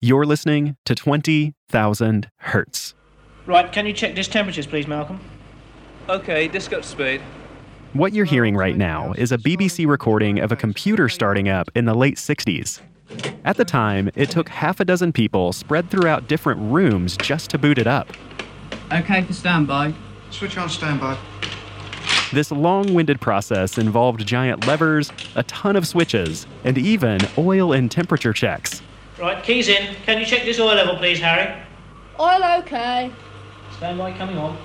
You're listening to 20,000 Hertz. Right, can you check disk temperatures, please, Malcolm? Okay, disk up speed. What you're hearing right now is a BBC recording of a computer starting up in the late 60s. At the time, it took half a dozen people spread throughout different rooms just to boot it up. Okay for standby. Switch on standby. This long winded process involved giant levers, a ton of switches, and even oil and temperature checks. Right, keys in. Can you check this oil level, please, Harry? Oil okay. Standby coming on.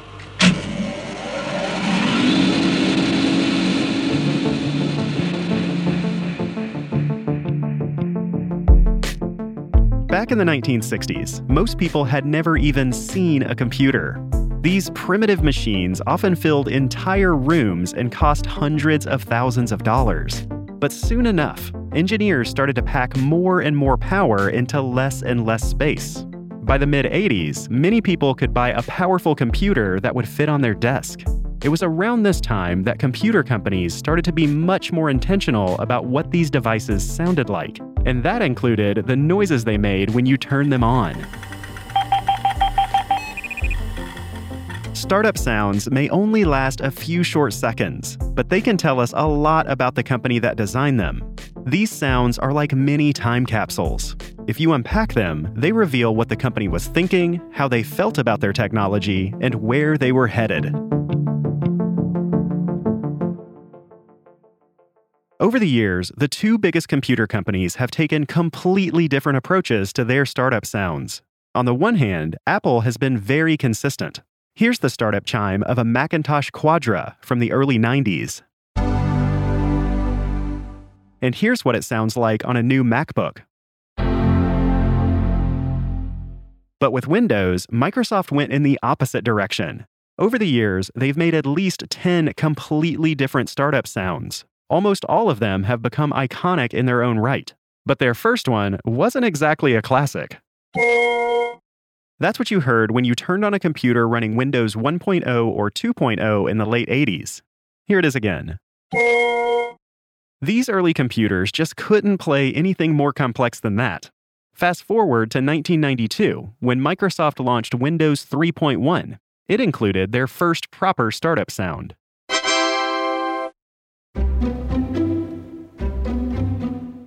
Back in the 1960s, most people had never even seen a computer. These primitive machines often filled entire rooms and cost hundreds of thousands of dollars. But soon enough, engineers started to pack more and more power into less and less space. By the mid 80s, many people could buy a powerful computer that would fit on their desk. It was around this time that computer companies started to be much more intentional about what these devices sounded like, and that included the noises they made when you turned them on. Startup sounds may only last a few short seconds, but they can tell us a lot about the company that designed them. These sounds are like mini time capsules. If you unpack them, they reveal what the company was thinking, how they felt about their technology, and where they were headed. Over the years, the two biggest computer companies have taken completely different approaches to their startup sounds. On the one hand, Apple has been very consistent. Here's the startup chime of a Macintosh Quadra from the early 90s. And here's what it sounds like on a new MacBook. But with Windows, Microsoft went in the opposite direction. Over the years, they've made at least 10 completely different startup sounds. Almost all of them have become iconic in their own right. But their first one wasn't exactly a classic. That's what you heard when you turned on a computer running Windows 1.0 or 2.0 in the late 80s. Here it is again. These early computers just couldn't play anything more complex than that. Fast forward to 1992, when Microsoft launched Windows 3.1. It included their first proper startup sound.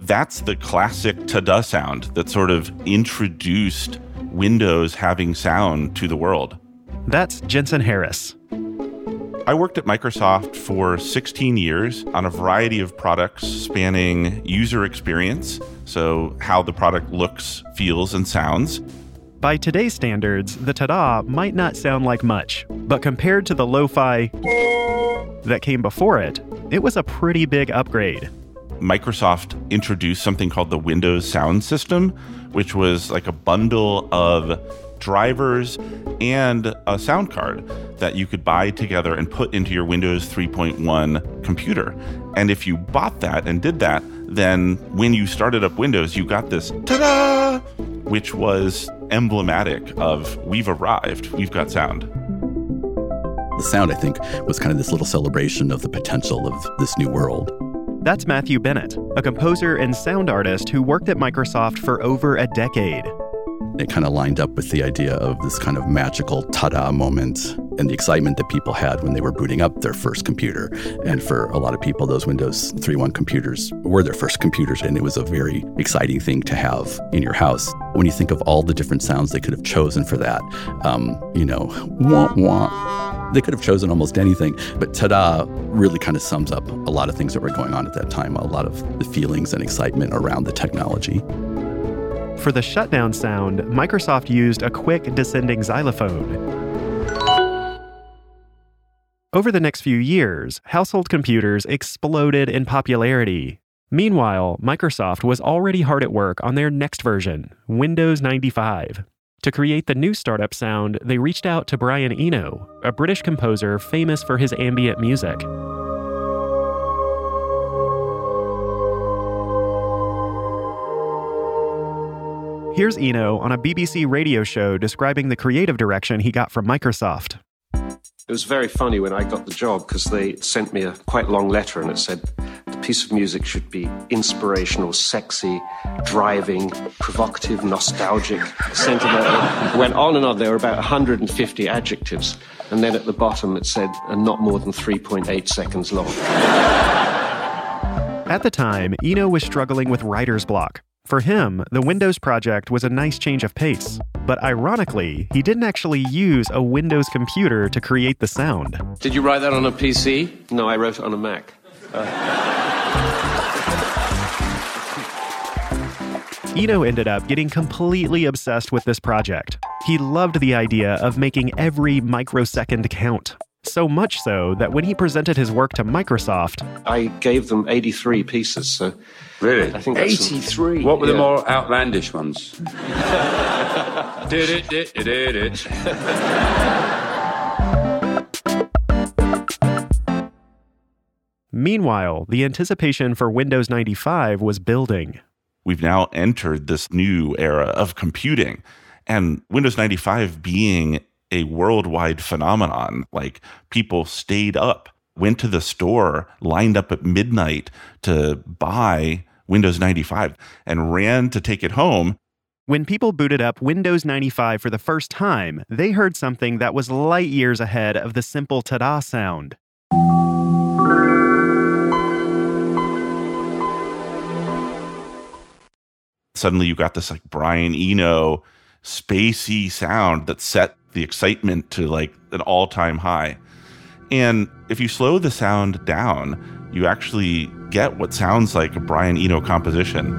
That's the classic ta-da sound that sort of introduced Windows having sound to the world. That's Jensen Harris. I worked at Microsoft for 16 years on a variety of products spanning user experience, so how the product looks, feels, and sounds. By today's standards, the ta-da might not sound like much, but compared to the lo-fi that came before it, it was a pretty big upgrade. Microsoft introduced something called the Windows Sound System, which was like a bundle of drivers and a sound card that you could buy together and put into your Windows 3.1 computer. And if you bought that and did that, then when you started up Windows, you got this ta da, which was emblematic of we've arrived, we've got sound. The sound, I think, was kind of this little celebration of the potential of this new world. That's Matthew Bennett, a composer and sound artist who worked at Microsoft for over a decade. It kind of lined up with the idea of this kind of magical ta da moment and the excitement that people had when they were booting up their first computer. And for a lot of people, those Windows 3.1 computers were their first computers, and it was a very exciting thing to have in your house. When you think of all the different sounds they could have chosen for that, um, you know, wah wah. They could have chosen almost anything, but ta da really kind of sums up a lot of things that were going on at that time, a lot of the feelings and excitement around the technology. For the shutdown sound, Microsoft used a quick descending xylophone. Over the next few years, household computers exploded in popularity. Meanwhile, Microsoft was already hard at work on their next version, Windows 95. To create the new startup sound, they reached out to Brian Eno, a British composer famous for his ambient music. Here's Eno on a BBC radio show describing the creative direction he got from Microsoft. It was very funny when I got the job because they sent me a quite long letter and it said, The piece of music should be inspirational, sexy, driving, provocative, nostalgic, sentimental. Went on and on. There were about 150 adjectives. And then at the bottom it said, and not more than 3.8 seconds long. At the time, Eno was struggling with writer's block. For him, the Windows project was a nice change of pace. But ironically, he didn't actually use a Windows computer to create the sound. Did you write that on a PC? No, I wrote it on a Mac. Eno ended up getting completely obsessed with this project. He loved the idea of making every microsecond count. So much so that when he presented his work to Microsoft, I gave them 83 pieces, so Really? I think that's 83. What were the more outlandish ones? did it, did it, did it. meanwhile, the anticipation for Windows 95 was building. we've now entered this new era of computing and Windows 95 being a worldwide phenomenon. Like people stayed up, went to the store, lined up at midnight to buy Windows 95 and ran to take it home. When people booted up Windows 95 for the first time, they heard something that was light years ahead of the simple ta da sound. Suddenly you got this like Brian Eno spacey sound that set the excitement to like an all-time high. And if you slow the sound down, you actually get what sounds like a Brian Eno composition.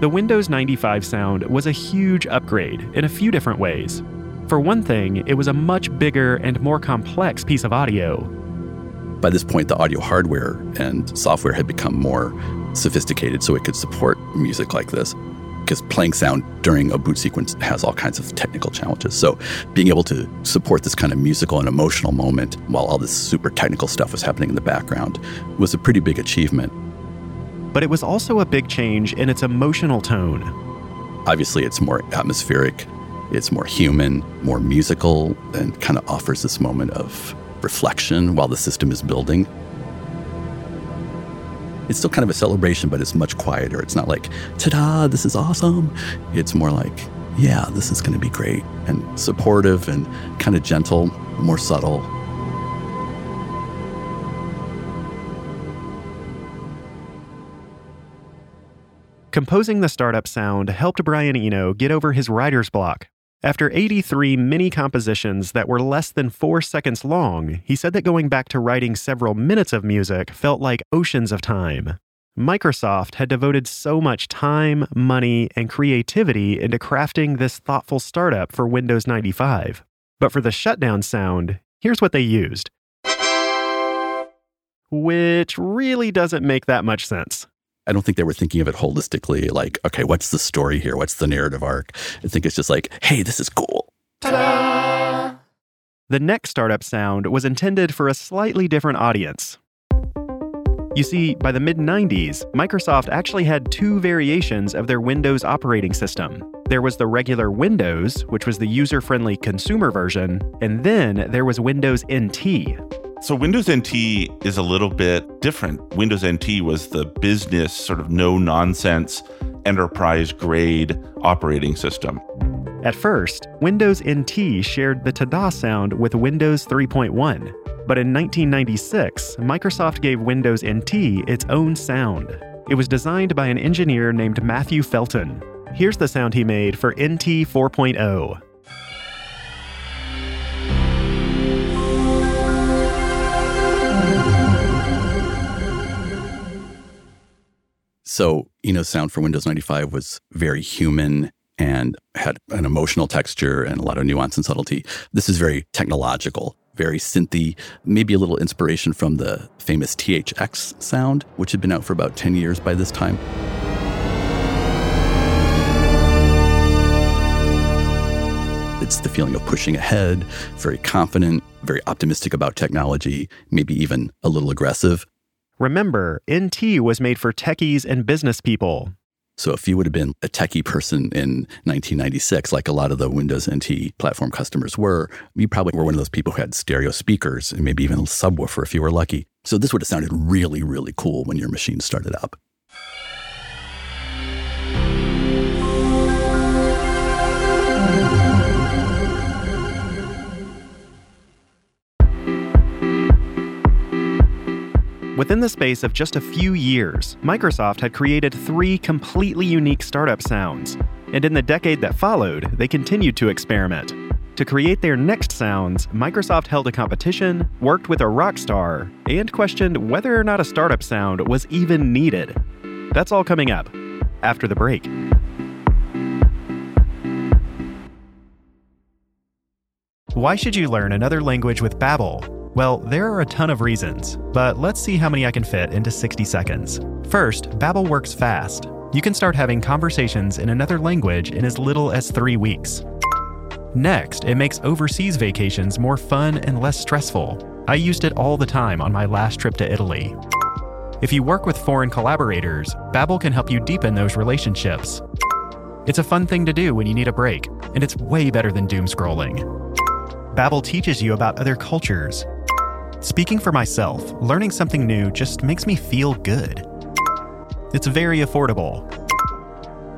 The Windows 95 sound was a huge upgrade in a few different ways. For one thing, it was a much bigger and more complex piece of audio. By this point, the audio hardware and software had become more sophisticated so it could support music like this. Because playing sound during a boot sequence has all kinds of technical challenges. So, being able to support this kind of musical and emotional moment while all this super technical stuff was happening in the background was a pretty big achievement. But it was also a big change in its emotional tone. Obviously, it's more atmospheric, it's more human, more musical, and kind of offers this moment of reflection while the system is building. It's still kind of a celebration, but it's much quieter. It's not like, ta da, this is awesome. It's more like, yeah, this is going to be great and supportive and kind of gentle, more subtle. Composing the startup sound helped Brian Eno get over his writer's block. After 83 mini compositions that were less than four seconds long, he said that going back to writing several minutes of music felt like oceans of time. Microsoft had devoted so much time, money, and creativity into crafting this thoughtful startup for Windows 95. But for the shutdown sound, here's what they used. Which really doesn't make that much sense. I don't think they were thinking of it holistically, like, okay, what's the story here? What's the narrative arc? I think it's just like, hey, this is cool. The next startup sound was intended for a slightly different audience. You see, by the mid 90s, Microsoft actually had two variations of their Windows operating system. There was the regular Windows, which was the user friendly consumer version, and then there was Windows NT. So Windows NT is a little bit different. Windows NT was the business, sort of no nonsense, enterprise grade operating system. At first, Windows NT shared the ta-da sound with Windows 3.1. But in 1996, Microsoft gave Windows NT its own sound. It was designed by an engineer named Matthew Felton. Here's the sound he made for NT 4.0. So, Eno's sound for Windows 95 was very human and had an emotional texture and a lot of nuance and subtlety. This is very technological, very synthy, maybe a little inspiration from the famous THX sound, which had been out for about 10 years by this time. It's the feeling of pushing ahead, very confident, very optimistic about technology, maybe even a little aggressive. Remember, NT was made for techies and business people. So if you would have been a techie person in 1996, like a lot of the Windows NT platform customers were, you probably were one of those people who had stereo speakers and maybe even a subwoofer if you were lucky. So this would have sounded really, really cool when your machine started up. Within the space of just a few years, Microsoft had created three completely unique startup sounds. And in the decade that followed, they continued to experiment. To create their next sounds, Microsoft held a competition, worked with a rock star, and questioned whether or not a startup sound was even needed. That's all coming up after the break. Why should you learn another language with Babbel? Well, there are a ton of reasons, but let's see how many I can fit into 60 seconds. First, Babbel works fast. You can start having conversations in another language in as little as 3 weeks. Next, it makes overseas vacations more fun and less stressful. I used it all the time on my last trip to Italy. If you work with foreign collaborators, Babbel can help you deepen those relationships. It's a fun thing to do when you need a break, and it's way better than doom scrolling. Babbel teaches you about other cultures, Speaking for myself, learning something new just makes me feel good. It's very affordable.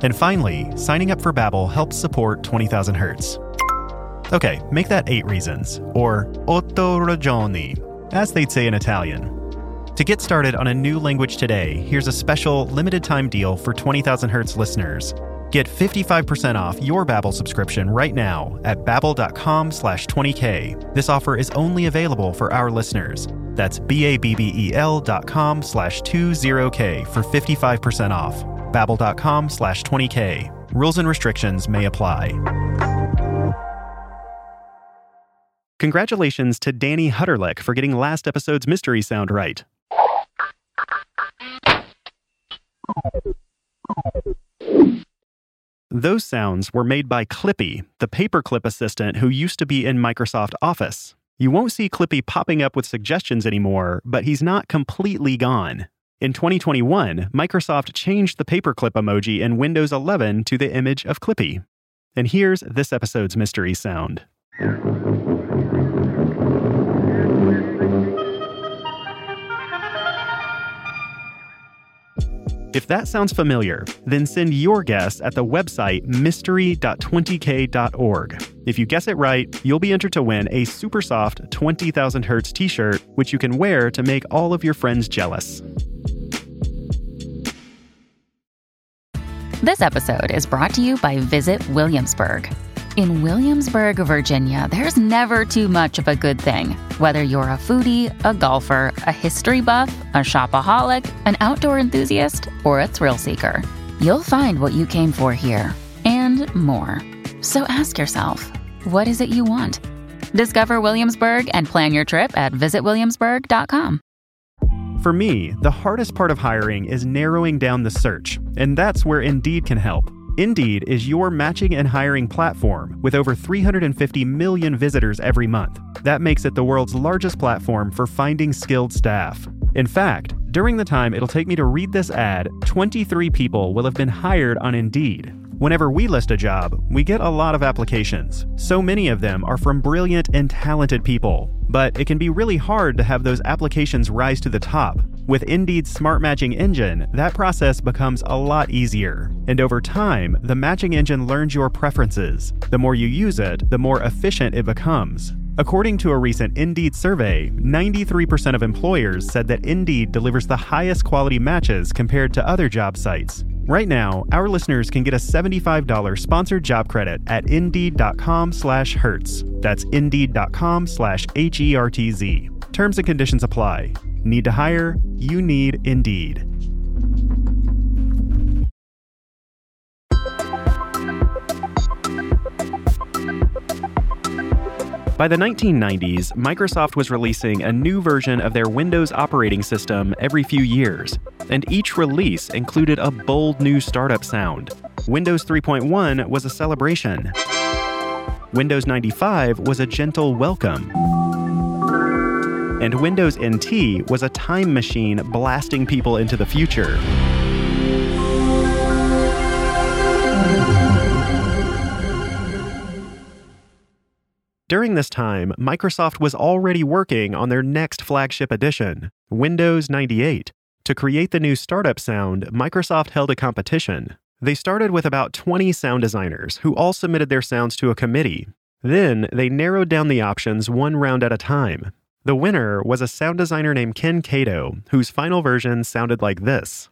And finally, signing up for Babbel helps support 20,000 Hertz. Okay, make that 8 reasons, or otto ragioni, as they'd say in Italian. To get started on a new language today, here's a special limited time deal for 20,000 Hertz listeners. Get 55% off your Babbel subscription right now at babbel.com slash 20k. This offer is only available for our listeners. That's B-A-B-B-E-L dot com slash 20k for 55% off. babbel.com slash 20k. Rules and restrictions may apply. Congratulations to Danny Hutterlick for getting last episode's mystery sound right. Those sounds were made by Clippy, the paperclip assistant who used to be in Microsoft Office. You won't see Clippy popping up with suggestions anymore, but he's not completely gone. In 2021, Microsoft changed the paperclip emoji in Windows 11 to the image of Clippy. And here's this episode's mystery sound. If that sounds familiar, then send your guess at the website mystery.20k.org. If you guess it right, you'll be entered to win a super soft 20,000 Hertz t shirt, which you can wear to make all of your friends jealous. This episode is brought to you by Visit Williamsburg. In Williamsburg, Virginia, there's never too much of a good thing. Whether you're a foodie, a golfer, a history buff, a shopaholic, an outdoor enthusiast, or a thrill seeker, you'll find what you came for here and more. So ask yourself, what is it you want? Discover Williamsburg and plan your trip at visitwilliamsburg.com. For me, the hardest part of hiring is narrowing down the search, and that's where Indeed can help. Indeed is your matching and hiring platform with over 350 million visitors every month. That makes it the world's largest platform for finding skilled staff. In fact, during the time it'll take me to read this ad, 23 people will have been hired on Indeed. Whenever we list a job, we get a lot of applications. So many of them are from brilliant and talented people. But it can be really hard to have those applications rise to the top. With Indeed's smart matching engine, that process becomes a lot easier. And over time, the matching engine learns your preferences. The more you use it, the more efficient it becomes. According to a recent Indeed survey, 93% of employers said that Indeed delivers the highest quality matches compared to other job sites. Right now, our listeners can get a $75 sponsored job credit at indeed.com slash hertz. That's indeed.com slash H-E-R-T-Z. Terms and conditions apply. Need to hire? You need Indeed. By the 1990s, Microsoft was releasing a new version of their Windows operating system every few years, and each release included a bold new startup sound. Windows 3.1 was a celebration. Windows 95 was a gentle welcome. And Windows NT was a time machine blasting people into the future. During this time, Microsoft was already working on their next flagship edition, Windows 98. To create the new startup sound, Microsoft held a competition. They started with about 20 sound designers who all submitted their sounds to a committee. Then they narrowed down the options one round at a time. The winner was a sound designer named Ken Kato, whose final version sounded like this.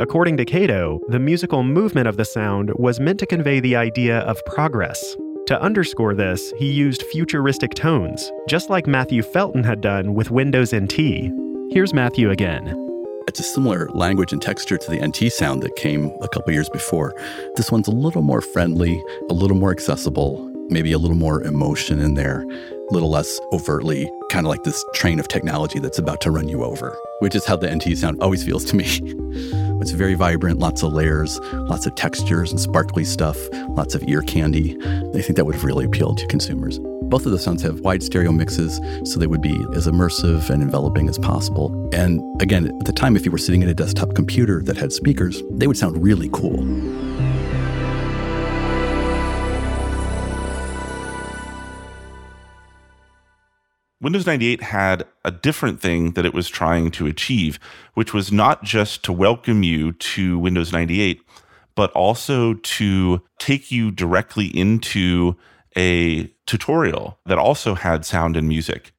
According to Kato, the musical movement of the sound was meant to convey the idea of progress. To underscore this, he used futuristic tones, just like Matthew Felton had done with Windows NT. Here's Matthew again. It's a similar language and texture to the NT sound that came a couple years before. This one's a little more friendly, a little more accessible, maybe a little more emotion in there, a little less overtly kind of like this train of technology that's about to run you over, which is how the NT sound always feels to me. it's very vibrant, lots of layers, lots of textures and sparkly stuff, lots of ear candy. I think that would really appealed to consumers. Both of the sounds have wide stereo mixes, so they would be as immersive and enveloping as possible. And again, at the time, if you were sitting at a desktop computer that had speakers, they would sound really cool. Windows 98 had a different thing that it was trying to achieve, which was not just to welcome you to Windows 98, but also to take you directly into a tutorial that also had sound and music.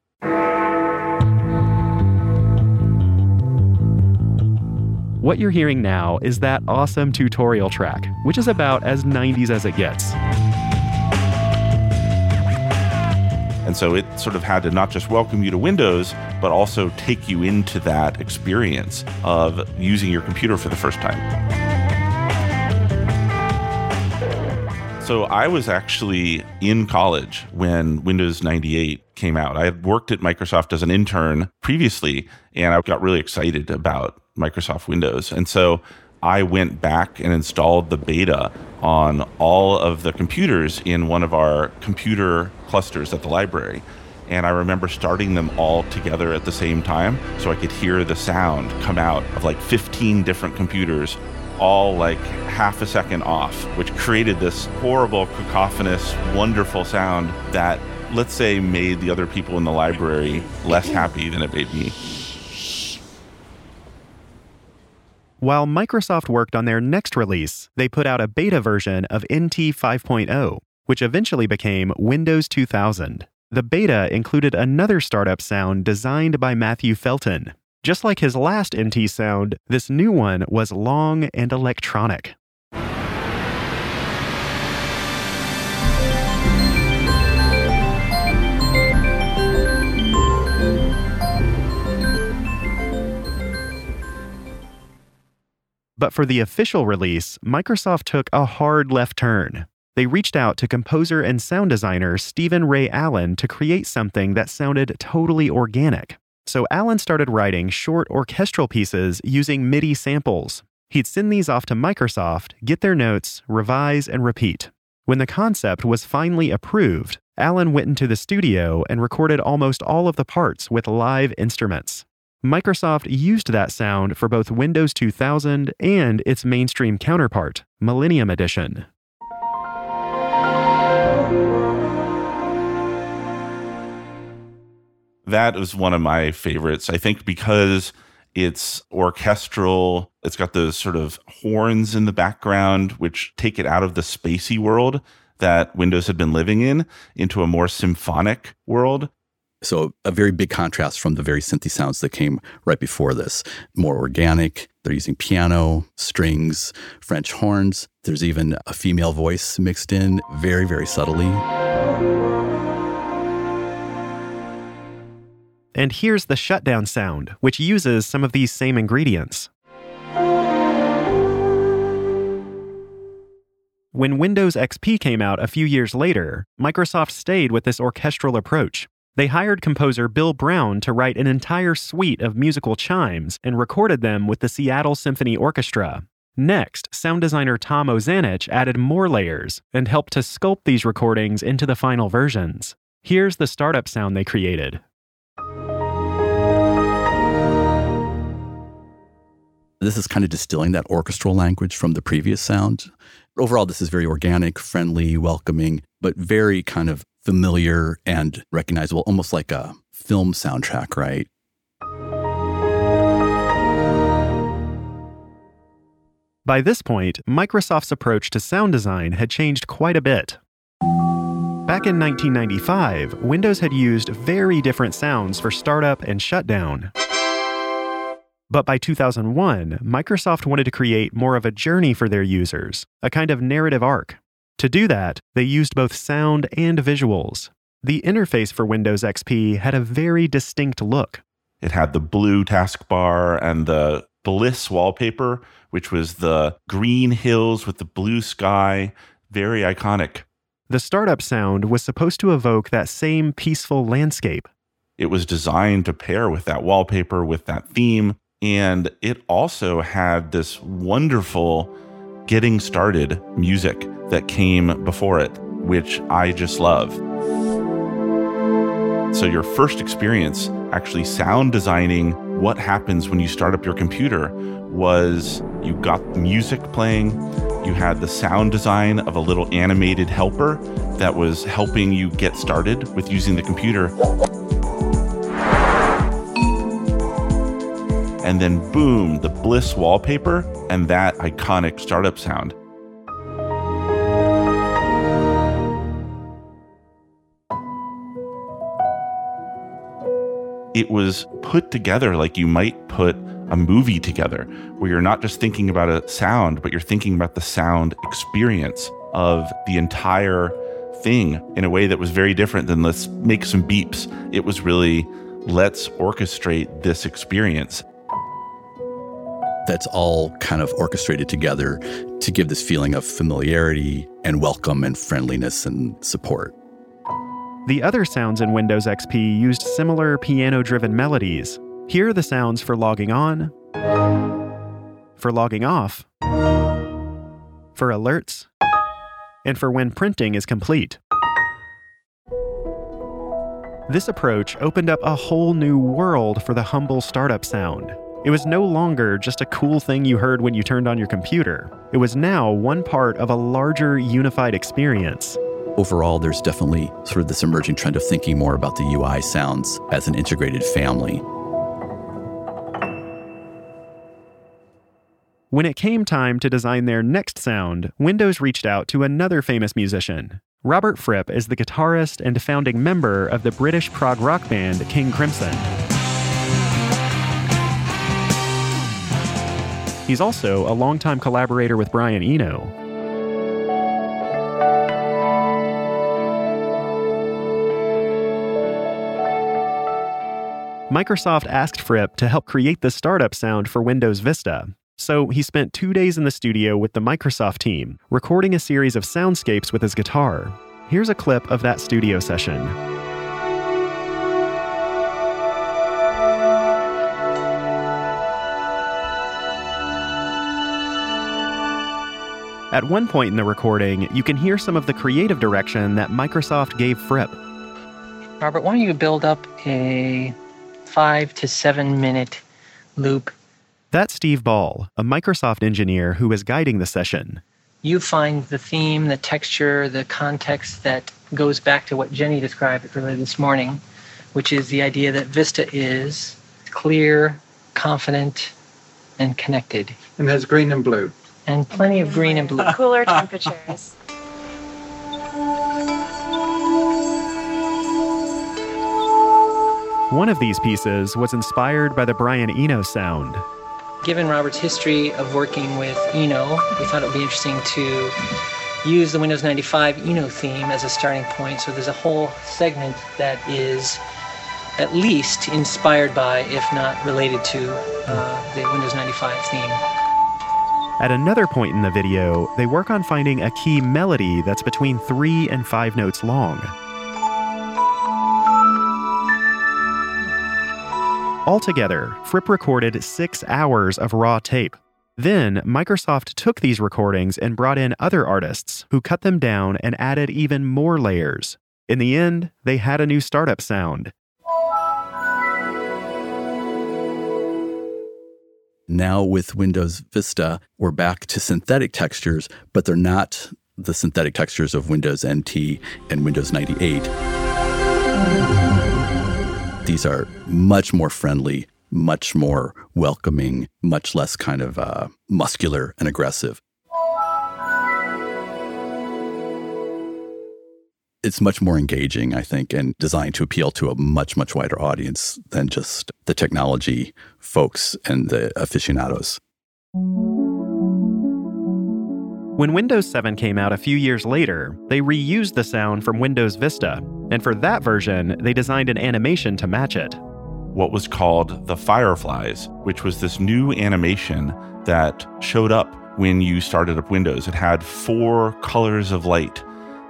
What you're hearing now is that awesome tutorial track, which is about as 90s as it gets. And so it sort of had to not just welcome you to Windows, but also take you into that experience of using your computer for the first time. So I was actually in college when Windows 98 came out. I had worked at Microsoft as an intern previously, and I got really excited about Microsoft Windows. And so I went back and installed the beta on all of the computers in one of our computer clusters at the library. And I remember starting them all together at the same time so I could hear the sound come out of like 15 different computers, all like half a second off, which created this horrible, cacophonous, wonderful sound that, let's say, made the other people in the library less happy than it made me. While Microsoft worked on their next release, they put out a beta version of NT 5.0, which eventually became Windows 2000. The beta included another startup sound designed by Matthew Felton. Just like his last NT sound, this new one was long and electronic. But for the official release, Microsoft took a hard left turn. They reached out to composer and sound designer Stephen Ray Allen to create something that sounded totally organic. So Allen started writing short orchestral pieces using MIDI samples. He'd send these off to Microsoft, get their notes, revise, and repeat. When the concept was finally approved, Allen went into the studio and recorded almost all of the parts with live instruments. Microsoft used that sound for both Windows 2000 and its mainstream counterpart, Millennium Edition. That is one of my favorites. I think because it's orchestral, it's got those sort of horns in the background, which take it out of the spacey world that Windows had been living in into a more symphonic world. So, a very big contrast from the very synthy sounds that came right before this. More organic. They're using piano, strings, French horns. There's even a female voice mixed in very, very subtly. And here's the shutdown sound, which uses some of these same ingredients. When Windows XP came out a few years later, Microsoft stayed with this orchestral approach. They hired composer Bill Brown to write an entire suite of musical chimes and recorded them with the Seattle Symphony Orchestra. Next, sound designer Tom Ozanich added more layers and helped to sculpt these recordings into the final versions. Here's the startup sound they created. This is kind of distilling that orchestral language from the previous sound. Overall, this is very organic, friendly, welcoming, but very kind of familiar and recognizable, almost like a film soundtrack, right? By this point, Microsoft's approach to sound design had changed quite a bit. Back in 1995, Windows had used very different sounds for startup and shutdown. But by 2001, Microsoft wanted to create more of a journey for their users, a kind of narrative arc. To do that, they used both sound and visuals. The interface for Windows XP had a very distinct look. It had the blue taskbar and the Bliss wallpaper, which was the green hills with the blue sky. Very iconic. The startup sound was supposed to evoke that same peaceful landscape. It was designed to pair with that wallpaper, with that theme. And it also had this wonderful getting started music that came before it, which I just love. So, your first experience actually sound designing what happens when you start up your computer was you got music playing, you had the sound design of a little animated helper that was helping you get started with using the computer. And then, boom, the Bliss wallpaper and that iconic startup sound. It was put together like you might put a movie together, where you're not just thinking about a sound, but you're thinking about the sound experience of the entire thing in a way that was very different than let's make some beeps. It was really let's orchestrate this experience. That's all kind of orchestrated together to give this feeling of familiarity and welcome and friendliness and support. The other sounds in Windows XP used similar piano driven melodies. Here are the sounds for logging on, for logging off, for alerts, and for when printing is complete. This approach opened up a whole new world for the humble startup sound. It was no longer just a cool thing you heard when you turned on your computer. It was now one part of a larger unified experience overall, there's definitely sort of this emerging trend of thinking more about the UI sounds as an integrated family. When it came time to design their next sound, Windows reached out to another famous musician. Robert Fripp is the guitarist and founding member of the British prog rock band King Crimson. He's also a longtime collaborator with Brian Eno, Microsoft asked Fripp to help create the startup sound for Windows Vista. So he spent two days in the studio with the Microsoft team, recording a series of soundscapes with his guitar. Here's a clip of that studio session. At one point in the recording, you can hear some of the creative direction that Microsoft gave Fripp. Robert, why don't you build up a five to seven minute loop. That's Steve Ball, a Microsoft engineer who is guiding the session. You find the theme, the texture, the context that goes back to what Jenny described earlier this morning, which is the idea that Vista is clear, confident, and connected. And there's green and blue. And plenty of green and blue. Cooler temperatures. One of these pieces was inspired by the Brian Eno sound. Given Robert's history of working with Eno, we thought it would be interesting to use the Windows 95 Eno theme as a starting point. So there's a whole segment that is at least inspired by, if not related to, uh, the Windows 95 theme. At another point in the video, they work on finding a key melody that's between three and five notes long. Altogether, Fripp recorded six hours of raw tape. Then, Microsoft took these recordings and brought in other artists who cut them down and added even more layers. In the end, they had a new startup sound. Now with Windows Vista, we're back to synthetic textures, but they're not the synthetic textures of Windows NT and Windows 98. These are much more friendly, much more welcoming, much less kind of uh, muscular and aggressive. It's much more engaging, I think, and designed to appeal to a much, much wider audience than just the technology folks and the aficionados. When Windows 7 came out a few years later, they reused the sound from Windows Vista, and for that version, they designed an animation to match it. What was called the Fireflies, which was this new animation that showed up when you started up Windows. It had four colors of light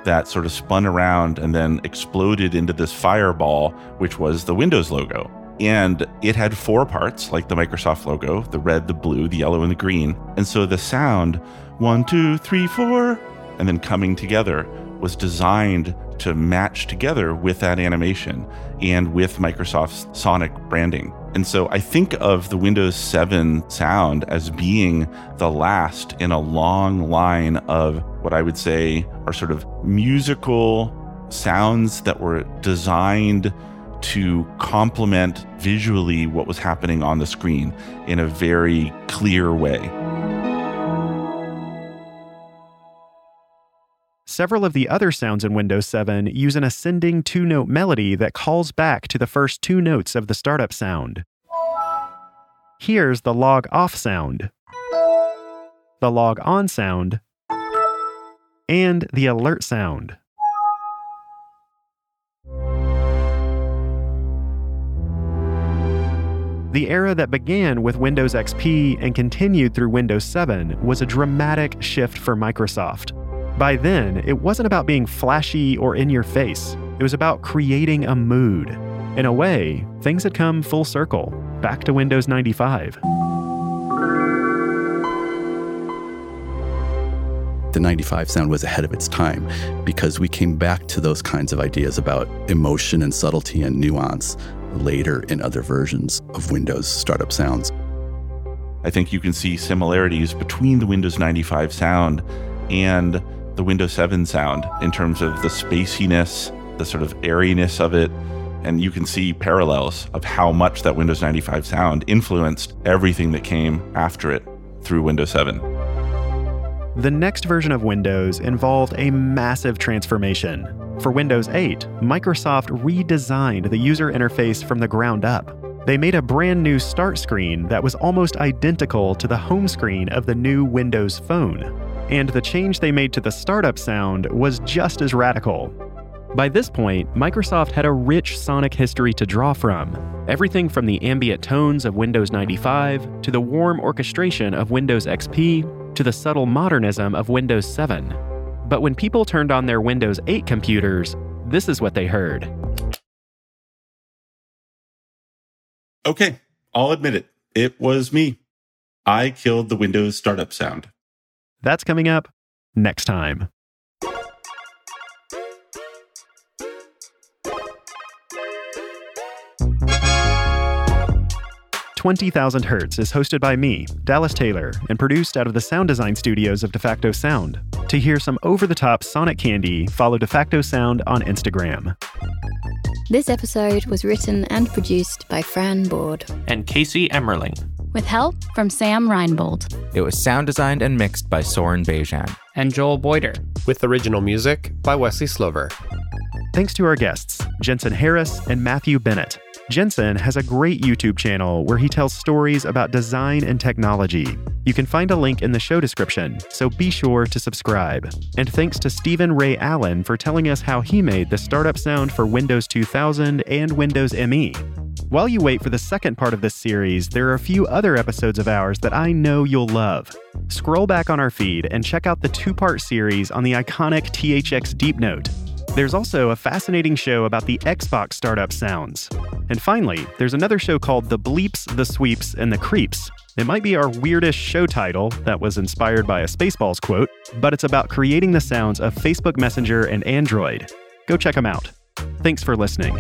that sort of spun around and then exploded into this fireball, which was the Windows logo. And it had four parts, like the Microsoft logo the red, the blue, the yellow, and the green. And so the sound, one, two, three, four, and then coming together, was designed to match together with that animation and with Microsoft's Sonic branding. And so I think of the Windows 7 sound as being the last in a long line of what I would say are sort of musical sounds that were designed to complement visually what was happening on the screen in a very clear way. Several of the other sounds in Windows 7 use an ascending two note melody that calls back to the first two notes of the startup sound. Here's the log off sound, the log on sound, and the alert sound. The era that began with Windows XP and continued through Windows 7 was a dramatic shift for Microsoft. By then, it wasn't about being flashy or in your face, it was about creating a mood. In a way, things had come full circle, back to Windows 95. the 95 sound was ahead of its time because we came back to those kinds of ideas about emotion and subtlety and nuance later in other versions of Windows startup sounds. I think you can see similarities between the Windows 95 sound and the Windows 7 sound in terms of the spaciness, the sort of airiness of it. And you can see parallels of how much that Windows 95 sound influenced everything that came after it through Windows 7. The next version of Windows involved a massive transformation. For Windows 8, Microsoft redesigned the user interface from the ground up. They made a brand new start screen that was almost identical to the home screen of the new Windows Phone. And the change they made to the startup sound was just as radical. By this point, Microsoft had a rich sonic history to draw from. Everything from the ambient tones of Windows 95 to the warm orchestration of Windows XP to the subtle modernism of Windows 7. But when people turned on their Windows 8 computers, this is what they heard. Okay, I'll admit it. It was me. I killed the Windows startup sound. That's coming up next time. 20,000 Hertz is hosted by me, Dallas Taylor, and produced out of the sound design studios of DeFacto Sound. To hear some over the top sonic candy, follow DeFacto Sound on Instagram. This episode was written and produced by Fran Board and Casey Emmerling, with help from Sam Reinbold. It was sound designed and mixed by Soren Bejan and Joel Boyder, with original music by Wesley Slover. Thanks to our guests, Jensen Harris and Matthew Bennett. Jensen has a great YouTube channel where he tells stories about design and technology. You can find a link in the show description, so be sure to subscribe. And thanks to Stephen Ray Allen for telling us how he made the startup sound for Windows 2000 and Windows ME. While you wait for the second part of this series, there are a few other episodes of ours that I know you'll love. Scroll back on our feed and check out the two part series on the iconic THX Deep Note. There's also a fascinating show about the Xbox startup sounds. And finally, there's another show called The Bleeps, The Sweeps, and The Creeps. It might be our weirdest show title that was inspired by a Spaceballs quote, but it's about creating the sounds of Facebook Messenger and Android. Go check them out. Thanks for listening.